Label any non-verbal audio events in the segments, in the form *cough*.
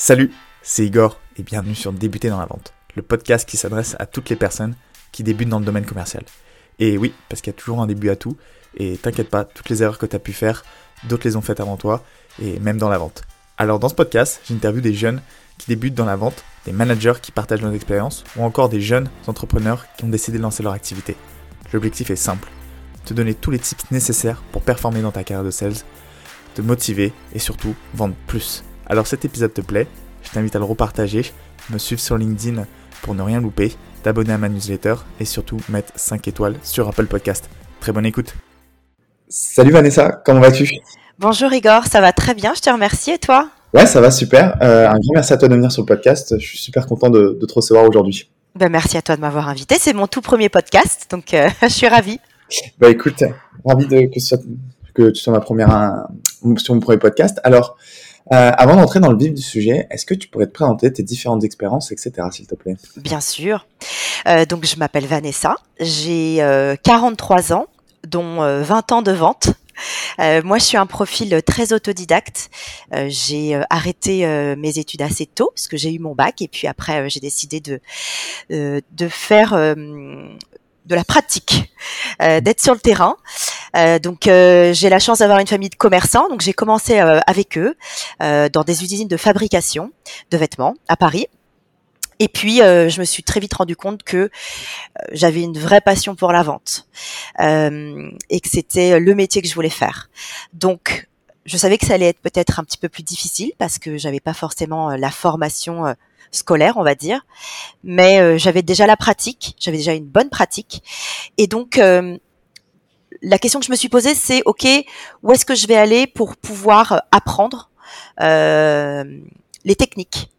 Salut, c'est Igor et bienvenue sur Débuter dans la vente, le podcast qui s'adresse à toutes les personnes qui débutent dans le domaine commercial. Et oui, parce qu'il y a toujours un début à tout, et t'inquiète pas, toutes les erreurs que tu as pu faire, d'autres les ont faites avant toi, et même dans la vente. Alors dans ce podcast, j'interviewe des jeunes qui débutent dans la vente, des managers qui partagent leurs expériences, ou encore des jeunes entrepreneurs qui ont décidé de lancer leur activité. L'objectif est simple, te donner tous les tips nécessaires pour performer dans ta carrière de sales, te motiver et surtout vendre plus. Alors cet épisode te plaît, je t'invite à le repartager, me suivre sur LinkedIn pour ne rien louper, t'abonner à ma newsletter et surtout mettre 5 étoiles sur Apple Podcast. Très bonne écoute. Salut Vanessa, comment vas-tu? Bonjour Igor, ça va très bien, je te remercie et toi? Ouais, ça va super. Euh, un grand merci à toi de venir sur le podcast. Je suis super content de, te recevoir aujourd'hui. Ben, merci à toi de m'avoir invité. C'est mon tout premier podcast, donc euh, *laughs* je suis ravie. Bah écoute, ravi de, que, que tu sois ma première, sur mon premier podcast. Alors, euh, avant d'entrer dans le vif du sujet, est-ce que tu pourrais te présenter tes différentes expériences, etc., s'il te plaît? Bien sûr. Euh, donc, je m'appelle Vanessa, j'ai 43 euh, ans, dont 20 ans de vente. moi, je suis un profil très autodidacte. j'ai arrêté mes études assez tôt parce que j'ai eu mon bac et puis après j'ai décidé de de faire de la pratique, euh, d'être sur le terrain. Euh, donc euh, j'ai la chance d'avoir une famille de commerçants, donc j'ai commencé avec eux dans des usines de fabrication de vêtements à Paris. Et puis, je me suis très vite rendu compte que j'avais une vraie passion pour la vente et que c'était le métier que je voulais faire. Donc, je savais que ça allait être peut-être un petit peu plus difficile parce que j'avais pas forcément la formation scolaire, on va dire. Mais euh, j'avais déjà la pratique, j'avais déjà une bonne pratique. Et donc, euh, la question que je me suis posée, c'est, OK, où est-ce que je vais aller pour pouvoir euh, apprendre les techniques?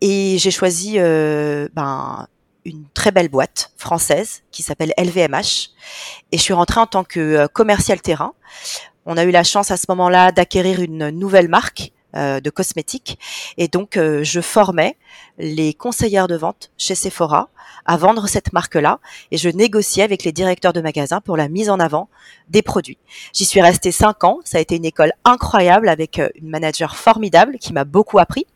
Et j'ai choisi ben, une très belle boîte française qui s'appelle LVMH. Et je suis rentrée en tant que commercial terrain. On a eu la chance à ce moment-là d'acquérir une nouvelle marque euh, de cosmétiques. Et donc, euh, je formais les conseillères de vente chez Sephora à vendre cette marque-là et je négociais avec les directeurs de magasins pour la mise en avant des produits. J'y suis restée cinq ans. Ça a été une école incroyable avec euh, une manager formidable qui m'a beaucoup appris.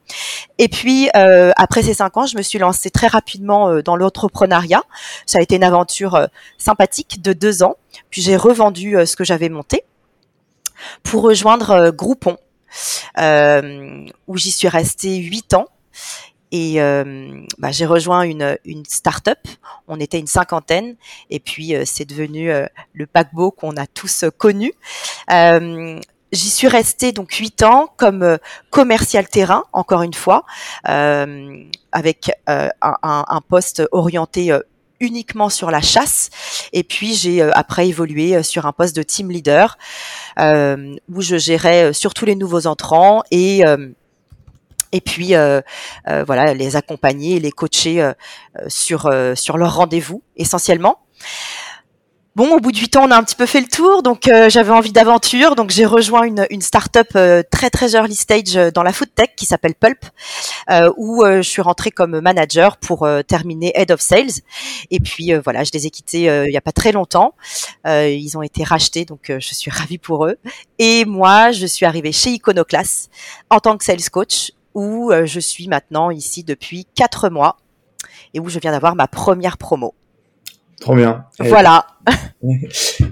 Et puis, après ces cinq ans, je me suis lancée très rapidement dans l'entrepreneuriat. Ça a été une aventure sympathique de deux ans. Puis j'ai revendu ce que j'avais monté pour rejoindre Groupon, euh, où j'y suis restée huit ans. Et euh, bah, j'ai rejoint une, une start-up. On était une cinquantaine. Et puis, euh, c'est devenu le paquebot qu'on a tous connu. J'y suis restée donc huit ans comme commercial terrain, encore une fois, avec un, un, poste orienté uniquement sur la chasse. Et puis j'ai euh, après évolué euh, sur un poste de team leader euh, où je gérais surtout les nouveaux entrants et et puis voilà les accompagner, les coacher sur sur leurs rendez-vous essentiellement. Bon, au bout de huit ans, on a un petit peu fait le tour, donc euh, j'avais envie d'aventure, donc j'ai rejoint une, une start-up euh, très très early stage euh, dans la food tech qui s'appelle Pulp, où je suis rentrée comme manager pour terminer head of sales. Et puis voilà, je les ai quittés il y a pas très longtemps. ils ont été rachetés, donc je suis ravie pour eux. Et moi, je suis arrivée chez Iconoclast en tant que sales coach, où je suis maintenant ici depuis quatre mois et où je viens d'avoir ma première promo. Trop bien. Voilà. *laughs*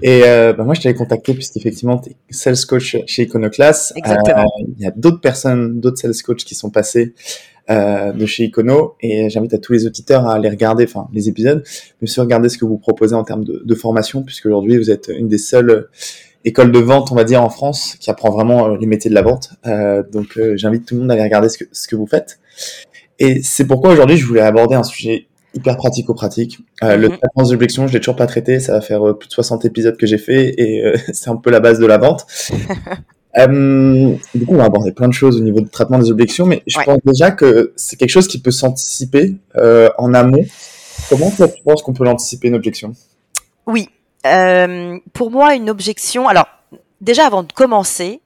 Et euh, bah moi, je t'avais contacté puisqu'effectivement, tu es sales coach chez Iconoclast. Exactement. Euh, il y a d'autres personnes, d'autres sales coach qui sont passés euh, de chez Icono et j'invite à tous les auditeurs à aller regarder, enfin les épisodes, mais aussi regarder ce que vous proposez en termes de, de formation, puisque aujourd'hui vous êtes une des seules écoles de vente, on va dire, en France, qui apprend vraiment les métiers de la vente. Euh, donc j'invite tout le monde à aller regarder ce que, ce que vous faites. Et c'est pourquoi aujourd'hui je voulais aborder un sujet hyper pratico-pratique. Euh, Le mhm. traitement des objections, je l'ai toujours pas traité. Ça va faire euh, plus de 60 épisodes que j'ai fait et euh, *laughs* c'est un peu la base de la vente. *laughs* Euh, du coup, on va aborder plein de choses au niveau du traitement des objections, mais je pense déjà que c'est quelque chose qui peut s'anticiper en amont. Comment tu penses qu'on peut l'anticiper une objection? Oui, pour moi, une objection. Alors, déjà avant de commencer,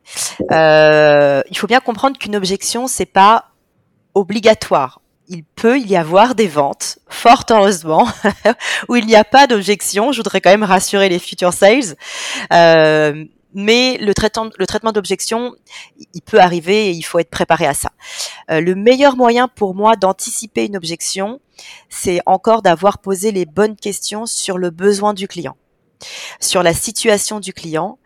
il faut bien comprendre qu'une objection, c'est pas obligatoire il peut y avoir des ventes, fort heureusement, *laughs* où il n'y a pas d'objection. Je voudrais quand même rassurer les futurs sales. Euh, mais le traitement, le traitement d'objection, il peut arriver et il faut être préparé à ça. Euh, le meilleur moyen pour moi d'anticiper une objection, c'est encore d'avoir posé les bonnes questions sur le besoin du client, sur la situation du client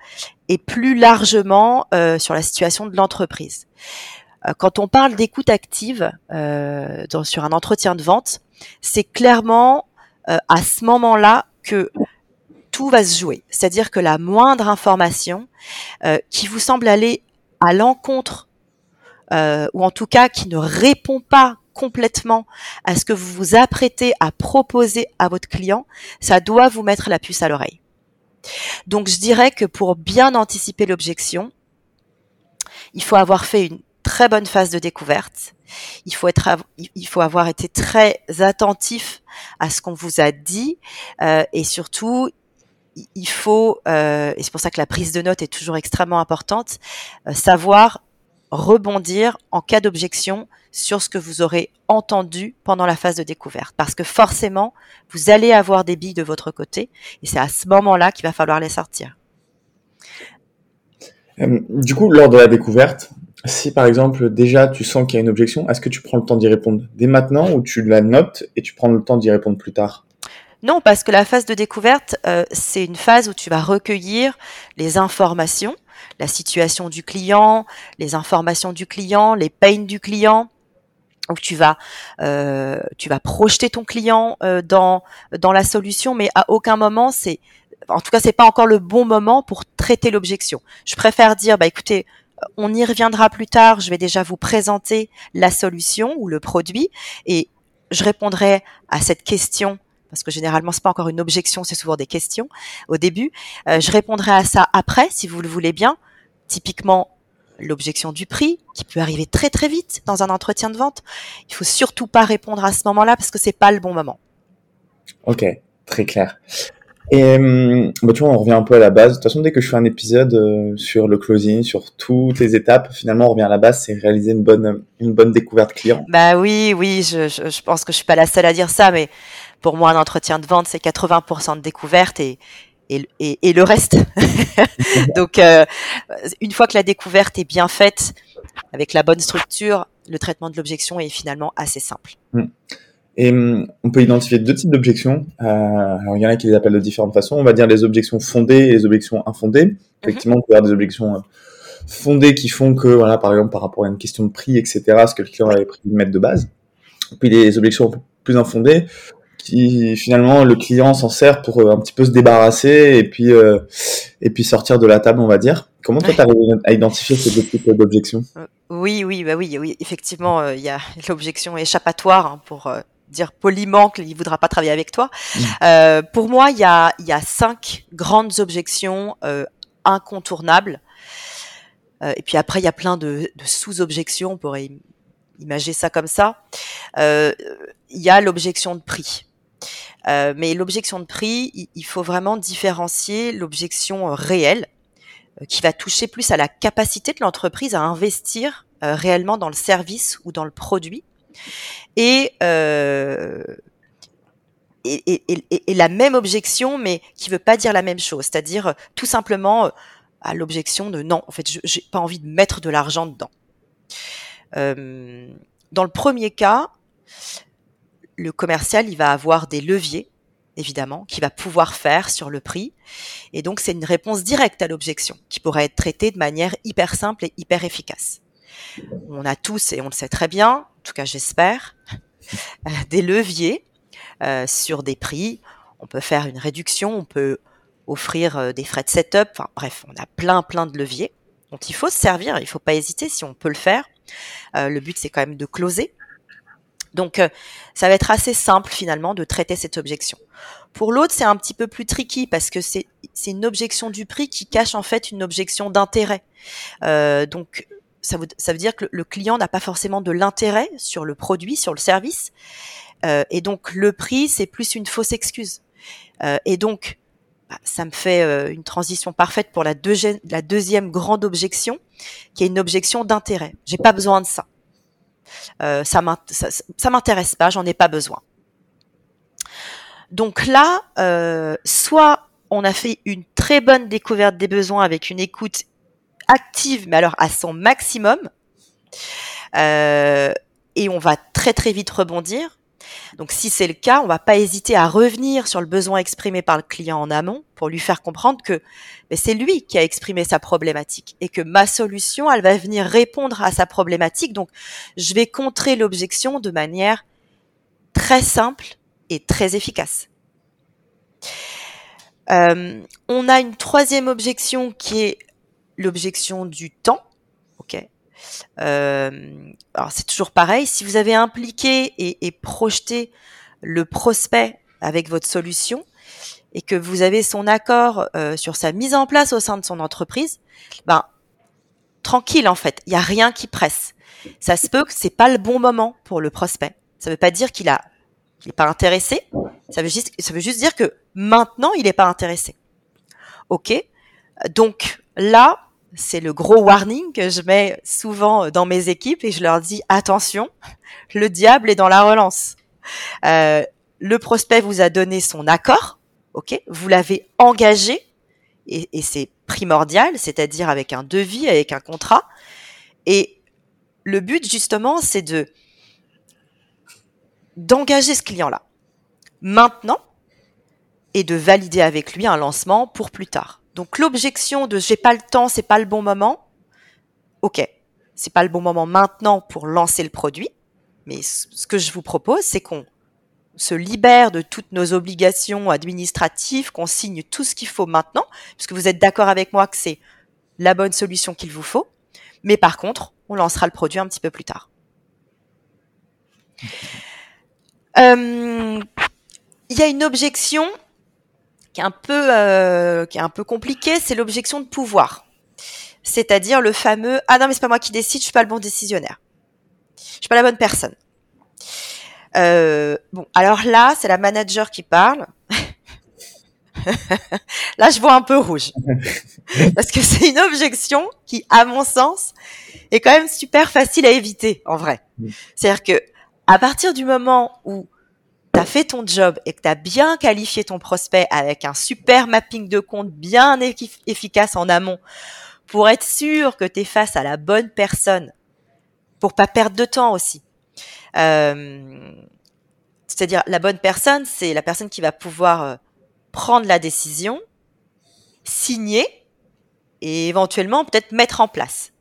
et plus largement euh, sur la situation de l'entreprise. Euh, quand on parle d'écoute active sur un entretien de vente, c'est clairement à ce moment-là que tout va se jouer. C'est-à-dire que la moindre information euh, qui vous semble aller à l'encontre, euh, ou en tout cas qui ne répond pas complètement à ce que vous vous apprêtez à proposer à votre client, ça doit vous mettre la puce à l'oreille. Donc je dirais que pour bien anticiper l'objection, il faut avoir fait une très bonne phase de découverte. Il faut être, il faut avoir été très attentif à ce qu'on vous a dit euh, et surtout il faut, euh, et c'est pour ça que la prise de notes est toujours extrêmement importante, euh, savoir rebondir en cas d'objection sur ce que vous aurez entendu pendant la phase de découverte. Parce que forcément, vous allez avoir des billes de votre côté, et c'est à ce moment-là qu'il va falloir les sortir. Du coup, lors de la découverte, si par exemple déjà tu sens qu'il y a une objection, est-ce que tu prends le temps d'y répondre? Dès maintenant ou tu la notes et tu prends le temps d'y répondre plus tard? Non, parce que la phase de découverte, euh, c'est une phase où tu vas recueillir les informations, la situation du client, les informations du client, les pains du client, où tu vas euh, tu vas projeter ton client euh, dans dans la solution, mais à aucun moment c'est en tout cas c'est pas encore le bon moment pour traiter l'objection. Je préfère dire bah écoutez on y reviendra plus tard. Je vais déjà vous présenter la solution ou le produit et je répondrai à cette question parce que généralement c'est pas encore une objection, c'est souvent des questions au début. Euh, je répondrai à ça après, si vous le voulez bien. Typiquement l'objection du prix, qui peut arriver très très vite dans un entretien de vente. Il faut surtout pas répondre à ce moment-là parce que c'est pas le bon moment. Ok, très clair. Et hum, bah, tu vois, on revient un peu à la base. De toute façon, dès que je fais un épisode euh, sur le closing, sur toutes les étapes, finalement, on revient à la base, c'est réaliser une bonne, une bonne découverte client. Bah oui, oui, je, je, je pense que je suis pas la seule à dire ça, mais pour moi, un entretien de vente, c'est 80% de découverte et, et, et, le reste. *laughs* Donc, euh, une fois que la découverte est bien faite, avec la bonne structure, le traitement de l'objection est finalement assez simple. Hmm. Et hum, on peut identifier deux types d'objections. Euh, alors, il y en a qui les appellent de différentes façons. On va dire les objections fondées et les objections infondées. Mhm. Effectivement, on peut avoir des objections euh, fondées qui font que, voilà, par exemple, par rapport à une question de prix, etc., ce que le client avait pris de mettre de base. Puis les objections plus infondées, qui finalement le client s'en sert pour euh, un petit peu se débarrasser et puis euh, et puis sortir de la table on va dire comment toi tu arrives à identifier ces deux types d'objections? Oui oui bah oui oui effectivement il y a *laughs* l'objection échappatoire hein, pour dire poliment qu'il ne voudra pas travailler avec toi. Mmh. pour moi il y a il y a cinq grandes objections incontournables. Et puis après il y a plein de, de sous-objections on pourrait imaginer ça comme ça. Il y a l'objection de prix. Euh, mais l'objection de prix, il, faut vraiment différencier l'objection euh, réelle, euh, qui va toucher plus à la capacité de l'entreprise à investir réellement dans le service ou dans le produit, et, et, la même objection, mais qui veut pas dire la même chose, c'est-à-dire tout simplement à l'objection de non, en fait, j'ai pas envie de mettre de l'argent dedans. dans le premier cas, le commercial, il va avoir des leviers, évidemment, qu'il va pouvoir faire sur le prix. Et donc, c'est une réponse directe à l'objection qui pourrait être traitée de manière hyper simple et hyper efficace. On a tous, et on le sait très bien, en tout cas j'espère, euh, *laughs* des leviers euh, sur des prix. On peut faire une réduction, on peut offrir euh, des frais de setup. Enfin bref, on a plein plein de leviers dont il faut se servir. Il ne faut pas hésiter si on peut le faire. le but c'est quand même de closer donc, euh, ça va être assez simple finalement de traiter cette objection. Pour l'autre, c'est un petit peu plus tricky parce que c'est une objection du prix qui cache en fait une objection d'intérêt. Euh, donc, ça veut, ça veut, dire que le client n'a pas forcément de l'intérêt sur le produit, sur le service. Euh, et donc, le prix, c'est plus une fausse excuse. Euh, et donc, bah, ça me fait euh, une transition parfaite pour la, la deuxième grande objection, qui est une objection d'intérêt. J'ai pas besoin de ça. Euh, ça, m'intéresse pas, j'en ai pas besoin. Donc là, euh, soit on a fait une très bonne découverte des besoins avec une écoute active, mais alors à son maximum. Euh, et on va très très vite rebondir. Donc si c'est le cas, on va pas hésiter à revenir sur le besoin exprimé par le client en amont pour lui faire comprendre que c'est lui qui a exprimé sa problématique et que ma solution, elle va venir répondre à sa problématique. Donc je vais contrer l'objection de manière très simple et très efficace. Euh, on a une troisième objection qui est l'objection du temps. Euh, alors c'est toujours pareil. Si vous avez impliqué et, projeté le prospect avec votre solution et que vous avez son accord euh, sur sa mise en place au sein de son entreprise, ben tranquille en fait. Il y a rien qui presse. Ça se peut que c'est pas le bon moment pour le prospect. Ça veut pas dire qu'il a, il est pas intéressé. Ça veut juste, ça veut juste dire que maintenant il n'est pas intéressé. Ok. Donc là, c'est le gros warning que je mets souvent dans mes équipes et je leur dis attention, *laughs* le diable est dans la relance. Euh, le prospect vous a donné son accord, ok, vous l'avez engagé et, et c'est primordial, c'est-à-dire avec un devis, avec un contrat. Et le but justement, c'est de d'engager ce client-là maintenant et de valider avec lui un lancement pour plus tard. Donc l'objection de j'ai pas le temps, c'est pas le bon moment. OK, c'est pas le bon moment maintenant pour lancer le produit, mais ce que je vous propose, c'est qu'on se libère de toutes nos obligations administratives, qu'on signe tout ce qu'il faut maintenant, puisque vous êtes d'accord avec moi que c'est la bonne solution qu'il vous faut. Mais par contre, on lancera le produit un petit peu plus tard. Euh, il y a une objection qui est un peu euh, qui est un peu compliqué, c'est l'objection de pouvoir. C'est-à-dire le fameux ah non mais c'est pas moi qui décide, je suis pas le bon décisionnaire. Je suis pas la bonne personne. Euh, bon, alors là, c'est la manager qui parle. *laughs* là, je vois un peu rouge. *laughs* Parce que c'est une objection qui, à mon sens, est quand même super facile à éviter, en vrai. C'est-à-dire que, à partir du moment où tu as fait ton job et que tu as bien qualifié ton prospect avec un super mapping de compte bien efficace en amont pour être sûr que tu es face à la bonne personne, pour pas perdre de temps aussi. Euh, c'est-à-dire la bonne personne, c'est la personne qui va pouvoir euh, prendre la décision, signer et éventuellement peut-être mettre en place.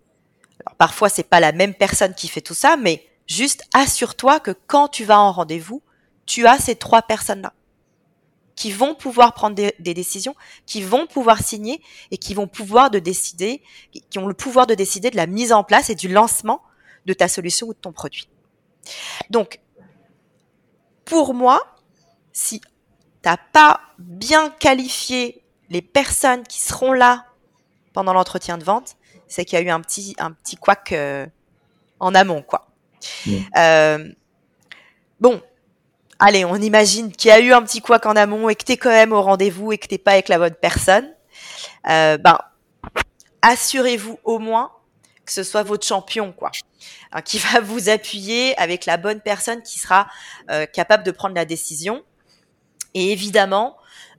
Alors, parfois c'est pas la même personne qui fait tout ça, mais juste assure-toi que quand tu vas en rendez-vous, tu as ces trois personnes-là qui vont pouvoir prendre des, décisions, qui vont pouvoir signer et qui vont pouvoir de décider, qui ont le pouvoir de décider de la mise en place et du lancement de ta solution ou de ton produit. Donc, pour moi, si t'as pas bien qualifié les personnes qui seront là pendant l'entretien de vente, c'est qu'il y a eu un petit un petit couac euh, en amont, quoi. Euh, bon, allez, on imagine qu'il y a eu un petit couac en amont et que tu es quand même au rendez-vous et que t'es pas avec la bonne personne, euh, ben assurez-vous au moins que ce soit votre champion, quoi, hein, qui va vous appuyer avec la bonne personne qui sera euh, capable de prendre la décision. Et évidemment,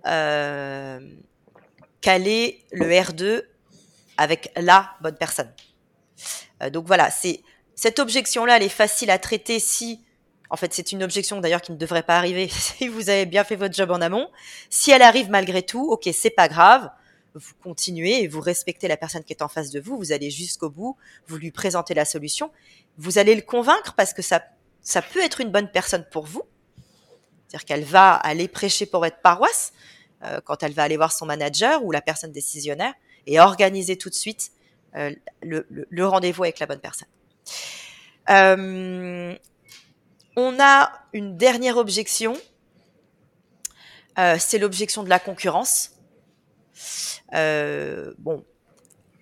euh, caler le R2 avec la bonne personne. Euh, donc voilà, c'est cette objection-là, elle est facile à traiter si en fait, c'est une objection d'ailleurs qui ne devrait pas arriver *laughs* si vous avez bien fait votre job en amont. Si elle arrive malgré tout, ok, c'est pas grave. Vous continuez et vous respectez la personne qui est en face de vous. Vous allez jusqu'au bout. Vous lui présentez la solution. Vous allez le convaincre parce que ça, ça peut être une bonne personne pour vous. C'est-à-dire qu'elle va aller prêcher pour votre paroisse euh, quand elle va aller voir son manager ou la personne décisionnaire et organiser tout de suite euh, le, le, rendez-vous avec la bonne personne. Euh, on a une dernière objection, euh, c'est l'objection de la concurrence. Euh, bon,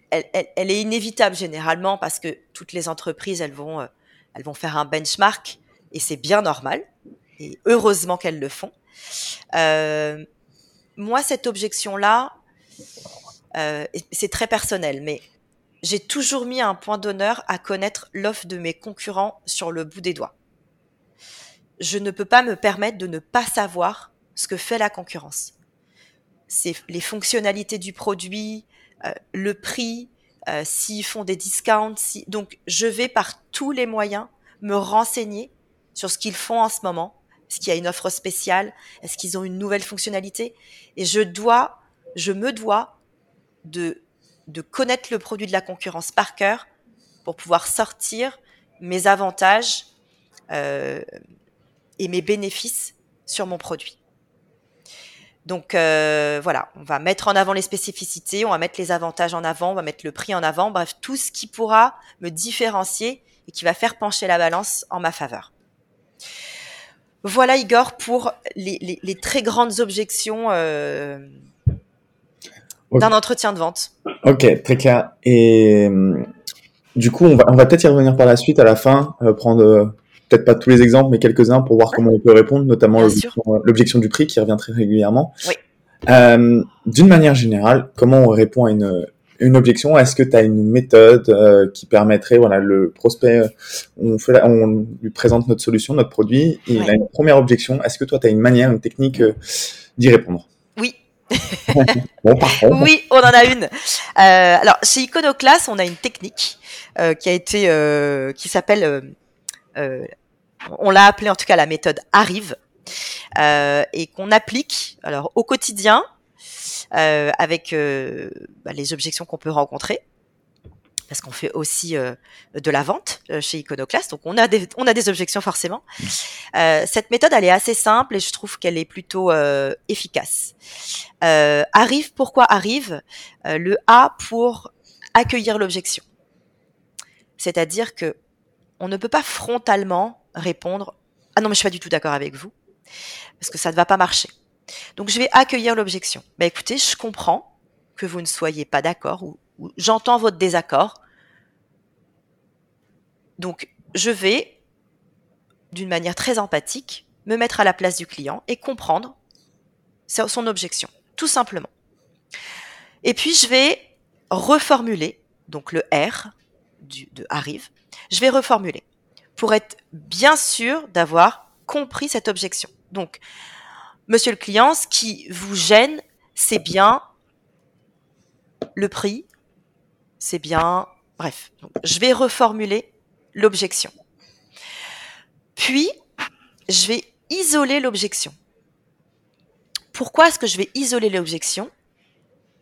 elle, est inévitable généralement parce que toutes les entreprises, elles vont, euh, elles vont faire un benchmark et c'est bien normal. Et heureusement qu'elles le font. moi, cette objection-là, c'est très personnel, mais j'ai toujours mis un point d'honneur à connaître l'offre de mes concurrents sur le bout des doigts je ne peux pas me permettre de ne pas savoir ce que fait la concurrence. c'est les fonctionnalités du produit, euh, le prix, euh, s'ils font des discounts. Si... Donc, je vais par tous les moyens me renseigner sur ce qu'ils font en ce moment. Est-ce qu'il y a une offre spéciale? Est-ce qu'ils ont une nouvelle fonctionnalité? Et je dois, je me dois de, de connaître le produit de la concurrence par cœur pour pouvoir sortir mes avantages euh, et mes bénéfices sur mon produit. Donc euh, voilà, on va mettre en avant les spécificités, on va mettre les avantages en avant, on va mettre le prix en avant, bref, tout ce qui pourra me différencier et qui va faire pencher la balance en ma faveur. Voilà Igor pour les, très grandes objections euh, d'un entretien de vente. Ok, très clair. Et euh, du coup, on va, on va peut-être y revenir par la suite à la fin, prendre peut-être pas tous les exemples, mais quelques-uns pour voir comment on peut répondre, notamment l'objection du prix qui revient très régulièrement. Oui. Euh, D'une manière générale, comment on répond à une, une objection? Est-ce que tu as une méthode euh, qui permettrait, voilà, le prospect, on, fait, on lui présente notre solution, notre produit, et il a une première objection. Est-ce que toi, tu as une manière, une technique euh, d'y répondre? Oui. *laughs* bon, oui, on en a une. Euh, alors, chez Iconoclast, on a une technique euh, qui a été, qui s'appelle on l'a appelé en tout cas la méthode arrive euh, et qu'on applique alors au quotidien euh, avec euh, bah, les objections qu'on peut rencontrer parce qu'on fait aussi de la vente chez Iconoclast, donc on a des, on a des objections forcément. cette méthode, elle est assez simple et je trouve qu'elle est plutôt efficace. arrive, pourquoi arrive? Le A pour accueillir l'objection. C'est-à-dire que on ne peut pas frontalement répondre Ah non, mais je suis pas du tout d'accord avec vous, parce que ça ne va pas marcher. Donc je vais accueillir l'objection. Bah écoutez, je comprends que vous ne soyez pas d'accord ou, j'entends votre désaccord. Donc je vais, d'une manière très empathique, me mettre à la place du client et comprendre son objection, tout simplement. Et puis je vais reformuler, donc le R du, de arrive, je vais reformuler pour être bien sûr d'avoir compris cette objection. Donc, monsieur le client, ce qui vous gêne, c'est bien le prix, c'est bien, bref, je vais reformuler l'objection. Puis, je vais isoler l'objection. Pourquoi est-ce que je vais isoler l'objection?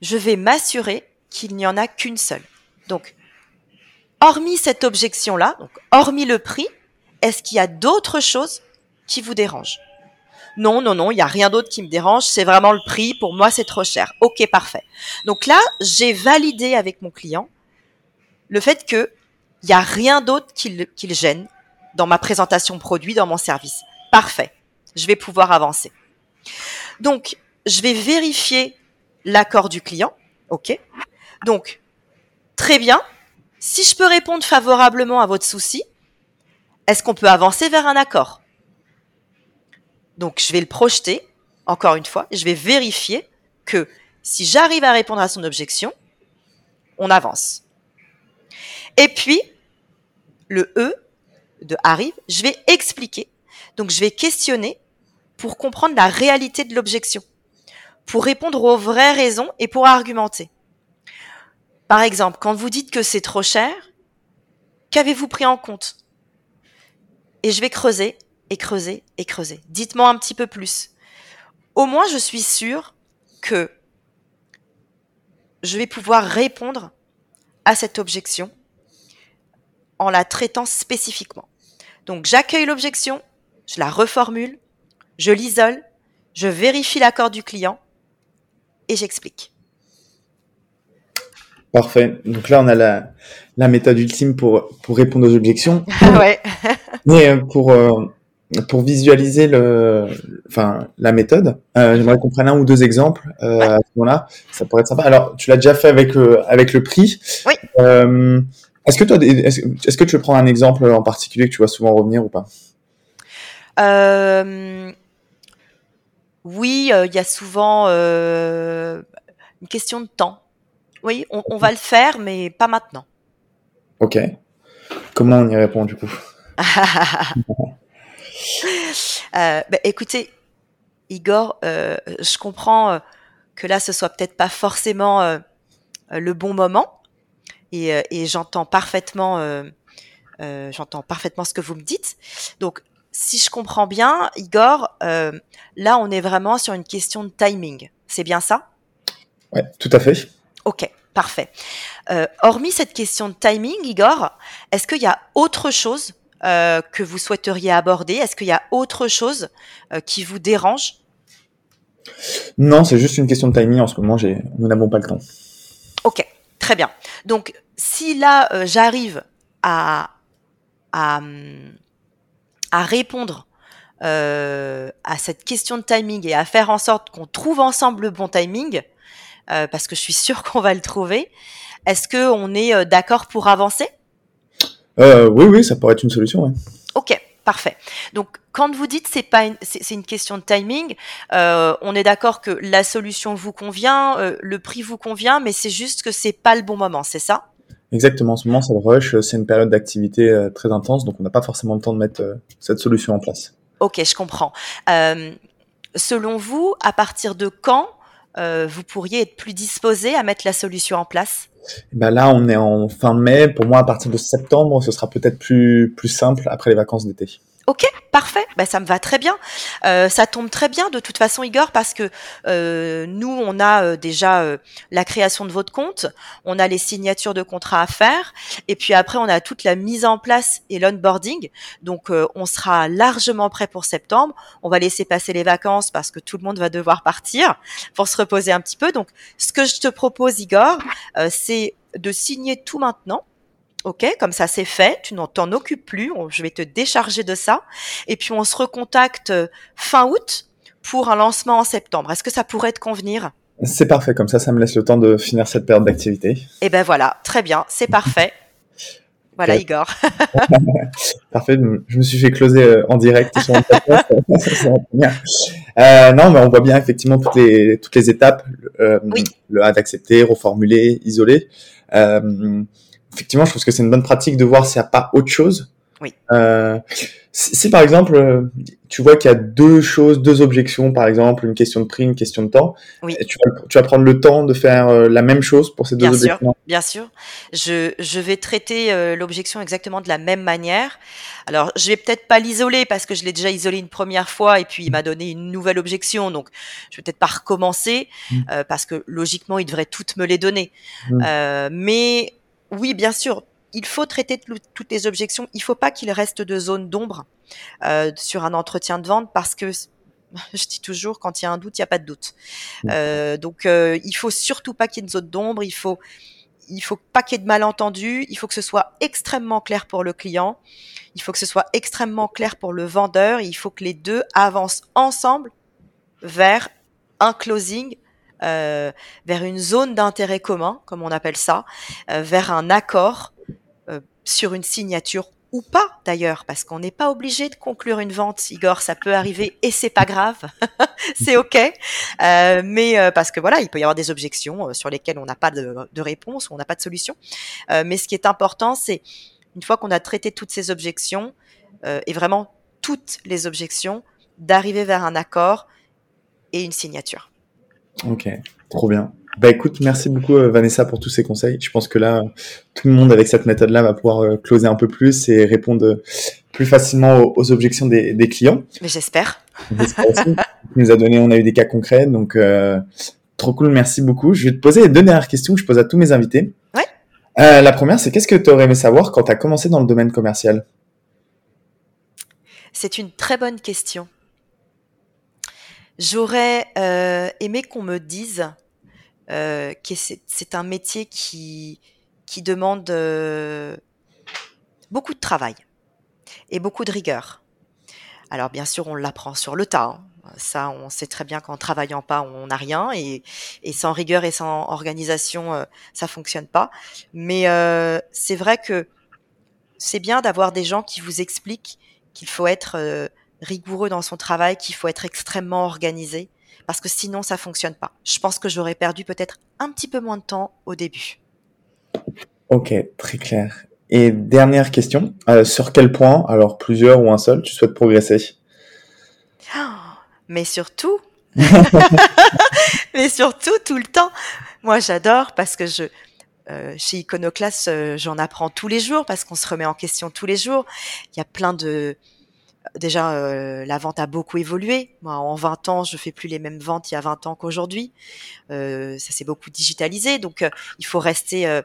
Je vais m'assurer qu'il n'y en a qu'une seule. Donc, hormis cette objection-là, donc hormis le prix, est-ce qu'il y a d'autres choses qui vous dérangent? Non, non, non, il n'y a rien d'autre qui me dérange, c'est vraiment le prix, pour moi c'est trop cher. Ok, parfait. Donc là, j'ai validé avec mon client le fait que il n'y a rien d'autre qui le, qui le gêne dans ma présentation produit, dans mon service. Parfait. Je vais pouvoir avancer. Donc, je vais vérifier l'accord du client. OK. Donc, très bien. Si je peux répondre favorablement à votre souci, est-ce qu'on peut avancer vers un accord? Donc, je vais le projeter, encore une fois, je vais vérifier que si j'arrive à répondre à son objection, on avance. Et puis, le E de arrive, je vais expliquer. Donc, je vais questionner pour comprendre la réalité de l'objection, pour répondre aux vraies raisons et pour argumenter. Par exemple, quand vous dites que c'est trop cher, qu'avez-vous pris en compte? Et je vais creuser et creuser et creuser. Dites-moi un petit peu plus. Au moins, je suis sûre que je vais pouvoir répondre à cette objection en la traitant spécifiquement. Donc, j'accueille l'objection, je la reformule, je l'isole, je vérifie l'accord du client et j'explique. Parfait. Donc là, on a la, la méthode ultime pour, pour répondre aux objections. *laughs* ouais. Mais euh, pour, euh, pour visualiser le, enfin, la méthode, euh, j'aimerais qu'on prenne un ou deux exemples euh, à ce moment-là. Ça pourrait être sympa. Alors, tu l'as déjà fait avec, avec le prix. Oui. Est-ce que toi, est-ce, est-ce que tu veux prendre un exemple en particulier que tu vois souvent revenir ou pas? Oui, il y a souvent une question de temps. Oui, on, va le faire, mais pas maintenant. Ok. Comment on y répond du coup? *laughs* Euh, bah, Écoutez, Igor, euh, je comprends euh, que là, ce soit peut-être pas forcément euh, le bon moment. Et, et j'entends parfaitement, j'entends parfaitement ce que vous me dites. Donc, si je comprends bien, Igor, là, on est vraiment sur une question de timing. C'est bien ça? Ouais, tout à fait. Ok, parfait. hormis cette question de timing, Igor, est-ce qu'il y a autre chose que vous souhaiteriez aborder? Est-ce qu'il y a autre chose qui vous dérange? Non, c'est juste une question de timing. En ce moment, nous n'avons pas le temps. Ok, très bien. Donc, si là, euh, j'arrive à, à, répondre euh, à cette question de timing et à faire en sorte qu'on trouve ensemble le bon timing, euh, parce que je suis sûre qu'on va le trouver, est-ce qu'on est d'accord pour avancer? Oui, oui, ça pourrait être une solution. Ok, Parfait. Donc, quand vous dites c'est pas c'est une question de timing, euh, on est d'accord que la solution vous convient, euh, le prix vous convient, mais c'est juste que c'est pas le bon moment, c'est ça? Exactement. En ce moment, c'est le rush, c'est une période d'activité euh, très intense, donc on n'a pas forcément le temps de mettre cette solution en place. Ok, je comprends. selon vous, à partir de quand vous pourriez être plus disposé à mettre la solution en place? Ben là, on est en fin mai. Pour moi, à partir de septembre, ce sera peut-être plus, plus simple après les vacances d'été. Ok, parfait. Ben, ça me va très bien. Euh, ça tombe très bien de toute façon, Igor, parce que euh, nous, on a euh, déjà la création de votre compte, on a les signatures de contrats à faire, et puis après, on a toute la mise en place et l'onboarding. Donc, on sera largement prêt pour septembre. On va laisser passer les vacances parce que tout le monde va devoir partir pour se reposer un petit peu. Donc, ce que je te propose, Igor, c'est de signer tout maintenant Ok, comme ça c'est fait, tu n'en t'en occupes plus, je vais te décharger de ça. Et puis on se recontacte euh, fin août pour un lancement en septembre. Est-ce que ça pourrait te convenir? C'est parfait, comme ça ça me laisse le temps de finir cette période d'activité. Eh ben voilà, très bien, c'est parfait. *laughs* Voilà Igor. *laughs* *laughs* Parfait, je me suis fait closer euh, en direct sur euh, non, mais on voit bien effectivement toutes les toutes les étapes. oui. Le A d'accepter, reformuler, isoler. Euh, effectivement, je trouve que c'est une bonne pratique de voir s'il n'y a pas autre chose. Oui. Euh, si, par exemple, euh, tu vois qu'il y a deux choses, deux objections, par exemple, une question de prix, une question de temps, oui. tu, vas, tu, vas, prendre le temps de faire euh, la même chose pour ces deux bien objections. Sûr, bien sûr. Je, je vais traiter euh, l'objection exactement de la même manière. Alors, je vais peut-être pas l'isoler parce que je l'ai déjà isolé une première fois et puis il m'a donné une nouvelle objection. Donc, je vais peut-être pas recommencer mmh. parce que logiquement, il devrait toutes me les donner. Mmh. mais oui, bien sûr, il faut traiter toutes les objections. Il ne faut pas qu'il reste de zone d'ombre euh, sur un entretien de vente parce que *laughs* je dis toujours, quand il y a un doute, il n'y a pas de doute. Euh, donc, euh, il faut surtout pas qu'il y ait une zone d'ombre. Il faut, il faut pas qu'il y ait de malentendus. Il faut que ce soit extrêmement clair pour le client. Il faut que ce soit extrêmement clair pour le vendeur. Il faut que les deux avancent ensemble vers un closing euh, vers une zone d'intérêt commun, comme on appelle ça, euh, vers un accord euh, sur une signature ou pas d'ailleurs, parce qu'on n'est pas obligé de conclure une vente, Igor, ça peut arriver et c'est pas grave, *laughs* c'est ok, euh, mais euh, parce que voilà, il peut y avoir des objections sur lesquelles on n'a pas de, de, réponse on n'a pas de solution. Euh, mais ce qui est important, c'est une fois qu'on a traité toutes ces objections et vraiment toutes les objections, d'arriver vers un accord et une signature. Ok, trop bien. Bah écoute, merci beaucoup euh, Vanessa pour tous ces conseils. Je pense que là, tout le monde avec cette méthode-là va pouvoir euh, closer un peu plus et répondre euh, plus facilement aux, objections des, des, clients. Mais j'espère. nous a donné, on a eu des cas concrets, donc euh, trop cool, merci beaucoup. Je vais te poser les deux dernières questions que je pose à tous mes invités. Ouais. Euh, la première, c'est qu'est-ce que tu aurais aimé savoir quand tu as commencé dans le domaine commercial? C'est une très bonne question. J'aurais euh, aimé qu'on me dise euh, que c'est un métier qui, qui demande euh, beaucoup de travail et beaucoup de rigueur. Alors bien sûr, on l'apprend sur le tas. Hein. Ça, on sait très bien qu'en travaillant pas, on n'a rien et, et, sans rigueur et sans organisation, euh, ça fonctionne pas. Mais euh, c'est vrai que c'est bien d'avoir des gens qui vous expliquent qu'il faut être euh, rigoureux dans son travail, qu'il faut être extrêmement organisé, parce que sinon ça fonctionne pas. Je pense que j'aurais perdu peut-être un petit peu moins de temps au début. Ok, très clair. Et dernière question, euh, sur quel point, alors plusieurs ou un seul, tu souhaites progresser? Oh, *gasps* Mais surtout, *laughs* *laughs* mais surtout tout le temps. Moi, j'adore parce que je, euh, chez Iconoclast, euh, j'en apprends tous les jours parce qu'on se remet en question tous les jours. Il y a plein de, déjà euh, la vente a beaucoup évolué. Moi, en 20 ans, je fais plus les mêmes ventes il y a 20 ans qu'aujourd'hui. Euh, ça s'est beaucoup digitalisé, donc euh, il faut rester, euh,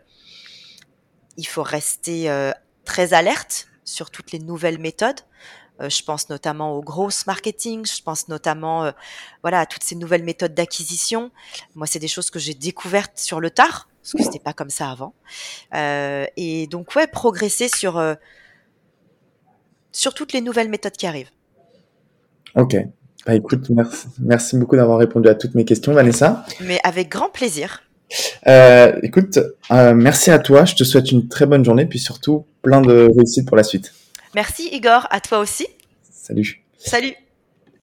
il faut rester très alerte sur toutes les nouvelles méthodes. je pense notamment au gross marketing, je pense notamment voilà à toutes ces nouvelles méthodes d'acquisition. Moi, c'est des choses que j'ai découvertes sur le tard parce que c'était pas comme ça avant. et donc ouais, progresser sur sur toutes les nouvelles méthodes qui arrivent. Ok. Bah écoute, merci, merci beaucoup d'avoir répondu à toutes mes questions, Vanessa. Mais avec grand plaisir. Euh, écoute, euh, merci à toi. Je te souhaite une très bonne journée, puis surtout plein de réussite pour la suite. Merci Igor, à toi aussi. Salut. Salut.